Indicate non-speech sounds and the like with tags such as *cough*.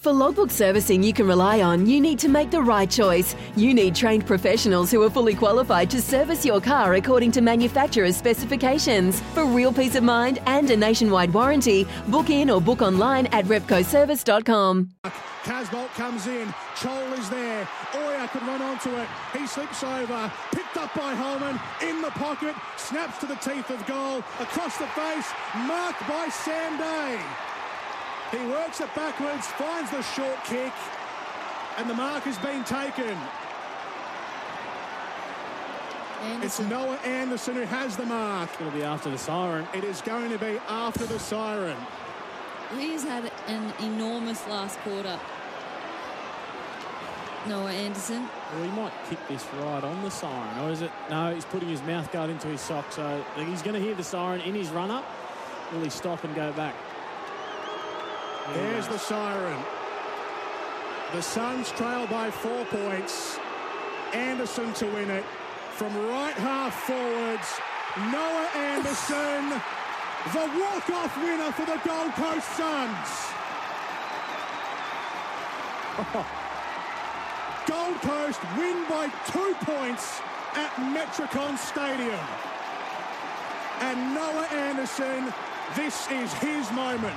For logbook servicing you can rely on, you need to make the right choice. You need trained professionals who are fully qualified to service your car according to manufacturer's specifications. For real peace of mind and a nationwide warranty, book in or book online at repcoservice.com. Casboult comes in. Chol is there. Oya could run onto it. He slips over. Picked up by Holman. In the pocket. Snaps to the teeth of goal. Across the face. Marked by Sam Day. He works it backwards, finds the short kick, and the mark has been taken. Anderson. It's Noah Anderson who has the mark. It'll be after the siren. It is going to be after the siren. He's had an enormous last quarter. Noah Anderson. Well, he might kick this right on the siren, or is it? No, he's putting his mouth guard into his sock, so he's going to hear the siren in his run up. Will he stop and go back? There he There's the siren. The Suns trail by four points. Anderson to win it. From right half forwards, Noah Anderson, the walk-off winner for the Gold Coast Suns. *laughs* Gold Coast win by two points at Metricon Stadium. And Noah Anderson, this is his moment.